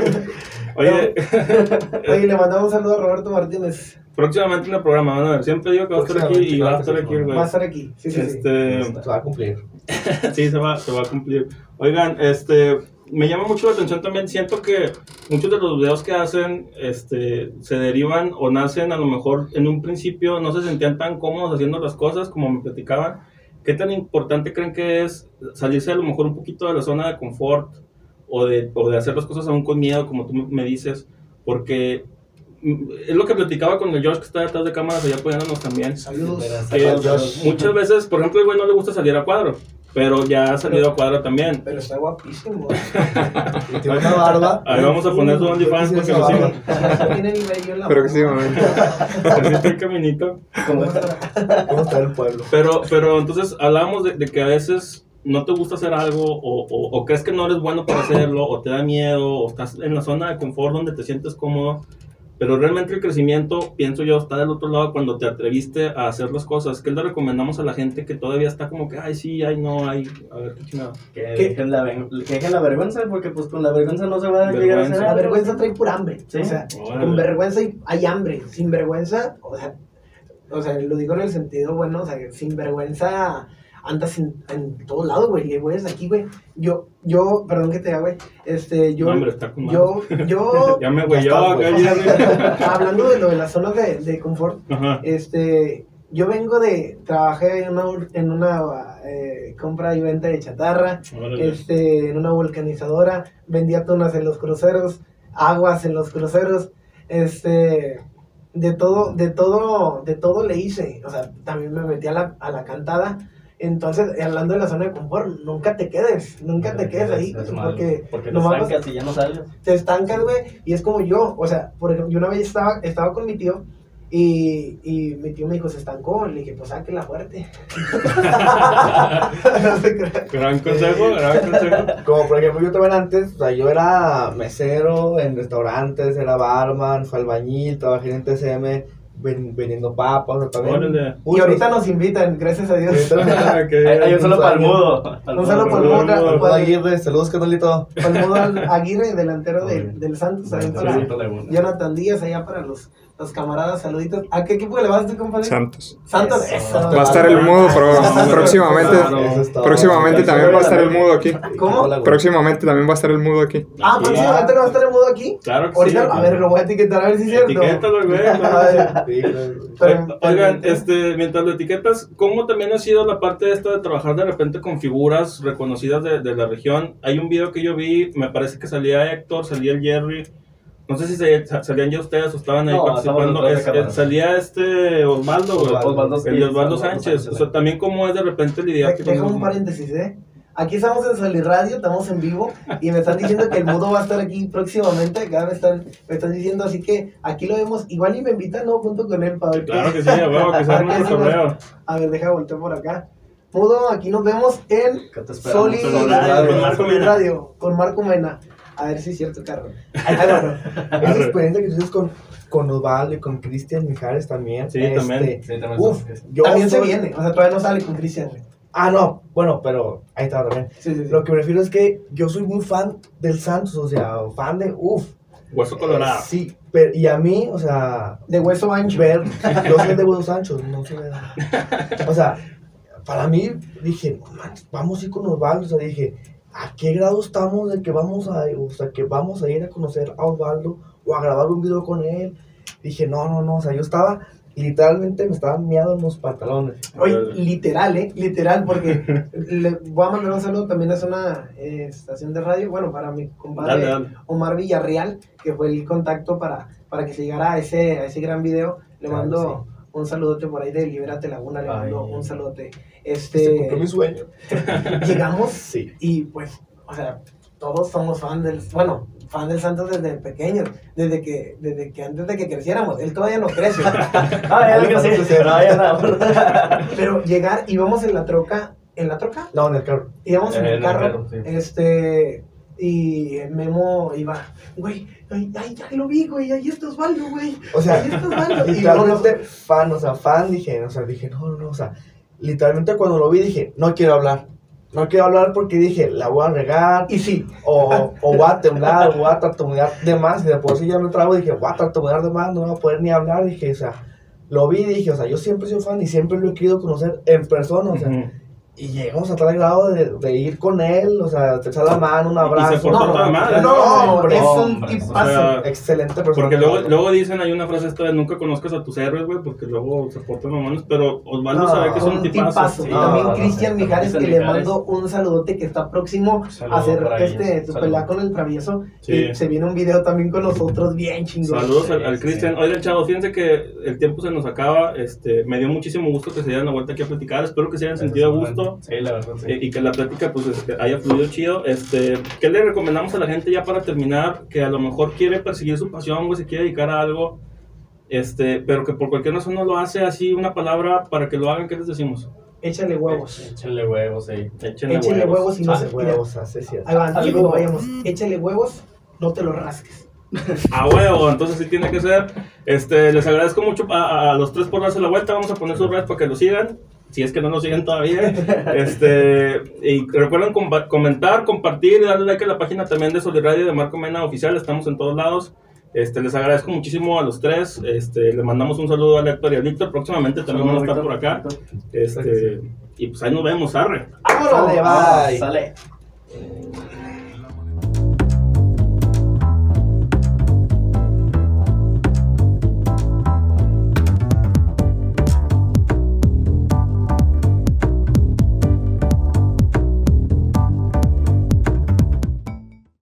Oye,
Oye, le mandamos un saludo a Roberto Martínez.
próximamente en el programa, van a ver. Siempre digo que va a estar aquí y va a estar aquí, güey.
Va a estar aquí. Sí, sí, sí.
Este,
Se va a cumplir.
sí, se va, se va a cumplir. Oigan, este, me llama mucho la atención también. Siento que muchos de los videos que hacen, este, se derivan o nacen a lo mejor en un principio no se sentían tan cómodos haciendo las cosas como me platicaban. ¿Qué tan importante creen que es salirse a lo mejor un poquito de la zona de confort o de, o de hacer las cosas aún con miedo, como tú me dices? Porque es lo que platicaba con el Josh que está detrás de cámaras allá apoyándonos también.
Saludos.
Que
saludos.
muchas veces, por ejemplo, el güey no le gusta salir a cuadro. Pero ya ha salido a cuadro también.
Pero está guapísimo.
Y tiene una barba.
Ahí vamos a poner su OnlyFans
esa
lo
barba.
sigan.
Tiene la
Próximamente.
Así el caminito.
Como-
¿Cómo está el pueblo?
Pero, pero entonces hablábamos de, de que a veces no te gusta hacer algo o, o- o crees que no eres bueno para hacerlo o te da miedo o estás en la zona de confort donde te sientes cómodo. Pero realmente el crecimiento, pienso yo, está del otro lado cuando te atreviste a hacer las cosas. ¿Qué le recomendamos a la gente que todavía está como que, ay, sí, ay, no, ay, a ver, qué chingada?
Que
¿Qué?
dejen, la, ven- que dejen la vergüenza, porque pues con la vergüenza no se va a llegar a hacer
La vergüenza trae por hambre.
Sí.
O sea,
Órale.
con vergüenza hay- hay hambre. Sin vergüenza, o sea, o sea, lo digo en el sentido bueno, o sea, sin vergüenza andas en, en todos lados, güey. Y güey, es aquí, güey. Yo, yo, perdón que te haga, güey. Este, yo,
No, hombre, está con
yo, yo,
Ya me güey,
hablando de lo de las zonas de, de confort,
Ajá.
este, yo vengo de, trabajé en una, en una eh, compra y venta de chatarra,
Órale.
este, en una vulcanizadora, vendía tunas en los cruceros, aguas en los cruceros, este, de todo, de todo, de todo le hice, o sea, también me metí a la, a la cantada, entonces, hablando de la zona de confort, nunca te quedes, nunca te quedes ahí,
Es
porque,
porque te
nomás vas-
estancas y ya no sales.
te estancas, güey, y es como yo, o sea, por ejemplo, yo una vez estaba, estaba con mi tío y, y mi tío me dijo, se estancó, le dije, pues sáquela fuerte. no se crea.
Gran consejo, gran consejo.
Como por ejemplo, yo también antes, o sea, yo era mesero en restaurantes, era barman, fue albañil, trabajé en TCM ven- vendiendo papas, también.
Y ahorita nos invitan, gracias a Dios.
Hay, un solo palmudo.
Un solo palmudo,
Aguirre, saludos, canalito.
Palmudo Al- Aguirre, delantero de-
Muy
del Santos. Jonathan Díaz, allá para los, los camaradas, saluditos. ¿A qué equipo le vas tú, compadre?
Santos.
Santos,
Eso.
eso.
Va a estar el mudo pro- próximamente. Próximamente también va a estar el mudo aquí.
¿Cómo?
Próximamente también va a estar el mudo aquí.
Ah, próximamente no va a estar el mudo aquí.
Claro que
Ahorita,
sí.
a ver, lo voy a etiquetar a ver si es cierto.
Etiquétalo, güey.
Pero-
Oigan, este, mientras lo etiquetas, ¿cómo también ha sido la parte esta de trabajar de repente con figuras reconocidas de, de la región? Hay un video que yo vi, me parece que salía Héctor, salía el Jerry, no sé si se- sa- salían ya ustedes o estaban ahí
No,
participando, Es- es- salía este Osvaldo, güey.
Osvaldo
el de
Sánchez,
Osvaldo Sánchez,
Sánchez.
o sea, también cómo es de repente lidiar
Deja deja un paréntesis, ¿eh? Aquí estamos en Solirradio, estamos en vivo y me están diciendo que el mudo va a estar aquí próximamente. Acá me están, me están diciendo, así que aquí lo vemos. Igual y me invitan, ¿no? Junto con él para ver
Claro
qué-
que sí, a huevo, que sea.
A ver, deja voltear por acá. Mudo, aquí nos vemos en. Soli Radio,
Radio, con Marco Mena.
A ver si es cierto. Ay, bueno.
Esa experiencia que tienes con, con Osvaldo y con Cristian Mijares también.
Sí, también.
Sí, también
Uf, yo
También se viene, o sea, todavía no sale con Cristian.
Ah, no, bueno, pero ahí está también.
Sí, sí, sí.
Lo que me refiero es que yo soy muy fan del Santos, o sea, fan de, uff.
Hueso colorado.
Sí, pero, y a mí, o sea,
De hueso ancho.
ver, yo soy de Buenos Sanchos, no soy de... O sea, para mí, dije, no manches, vamos a ir con Osvaldo, o sea, dije, ¿a qué grado estamos de que vamos a, o sea, que vamos a ir a conocer a Osvaldo o a grabar un video con él? Dije, no, no, no, o sea, yo estaba, literalmente me estaban miados en los pantalones.
Oye, literal, ¿eh? Literal, porque le voy a mandar un saludo también a una eh, estación de radio, bueno, para mi compadre
Dale, dale.
Omar Villarreal, que fue el contacto para, para que se llegara a ese, a ese gran video. Le
Claro,
mando un saludote por ahí de Libérate Laguna, le mando un saludote.
Se
Este,
cumplió mi sueño.
llegamos
Sí.
y pues, o sea, todos somos fan del, bueno, fan del Santos desde pequeños, desde que, desde que antes de que creciéramos, él todavía no crece.
Ah, ya pero
llegar, íbamos en la troca, ¿en la troca?
No, en el carro.
íbamos en
Eh,
el
en el
carro,
carro, sí.
este, y Memo iba, güey, ay, ay, ya lo vi, güey, ahí está Osvaldo, güey,
O sea,
ahí está Osvaldo. Y luego nos-
literalmente fan, o sea, fan, dije, o sea, dije, no, no, no, o sea, literalmente cuando lo vi dije, no quiero hablar. No quiero hablar porque dije, la voy a regar,
y sí,
o, o voy a temblar, o voy a tartamudear de más, y de por sí ya me trago, dije, voy a tartamudear de más, no voy a poder ni hablar, dije, o sea, lo vi y dije, o sea, yo siempre he sido fan y siempre lo he querido conocer en persona, o sea. Y llegamos a tal grado de, de ir con él, o sea, te echar la mano, un
Y se
abrazo.
portó
no,
toda madre.
no,
hombre,
es un
o
tipazo.
sea,
excelente persona.
Porque luego, luego dicen, hay una frase esta de nunca conozcas a tus héroes, güey, porque luego se portan mamones, pero Osvaldo
No,
sabe que son
un
tipazos.
tipazo.
sí.
Y
No,
también
no,
Cristian
no,
Mijares, que le mando un saludote que está próximo
Saludo
a hacer este, su pelea con el travieso.
Sí.
Y se viene un video también con nosotros bien chingón.
Saludos al, Cristian.
sí.
Oigan, chavos, fíjense que el tiempo se nos acaba. Este, me dio muchísimo gusto que se dieran la vuelta aquí a platicar. Espero que se hayan sentido a
igualmente.
Gusto.
Sí, la verdad, sí.
eh, y que la plática pues este, haya fluido chido. Este, ¿Qué le recomendamos a la gente ya para terminar? Que a lo mejor quiere perseguir su pasión, güey, se quiere dedicar a algo, este, pero que por cualquier razón no lo hace así una palabra para que lo hagan, ¿qué les decimos?
Échale huevos.
Échenle huevos, sí.
Échenle,
Échale huevos y no
Ah,
se mira,
huevos, así es
Algo-
vayamos. Échale huevos, no te los rasques.
A huevo, entonces sí tiene que ser. Este, les agradezco mucho a, a- a los tres por darse la vuelta. Vamos a poner sus redes para que lo sigan. Si es que no nos siguen todavía. Este, y recuerden comentar, compartir y darle like a la página también de Soliradio de Marco Mena Oficial. Estamos en todos lados. Este, les agradezco muchísimo a los tres. Este, le mandamos un saludo a Héctor y a Víctor. Próximamente también van a estar por acá. Este, y pues ahí nos vemos, arre.
¡Vámonos!
Sale, bye.
Sale.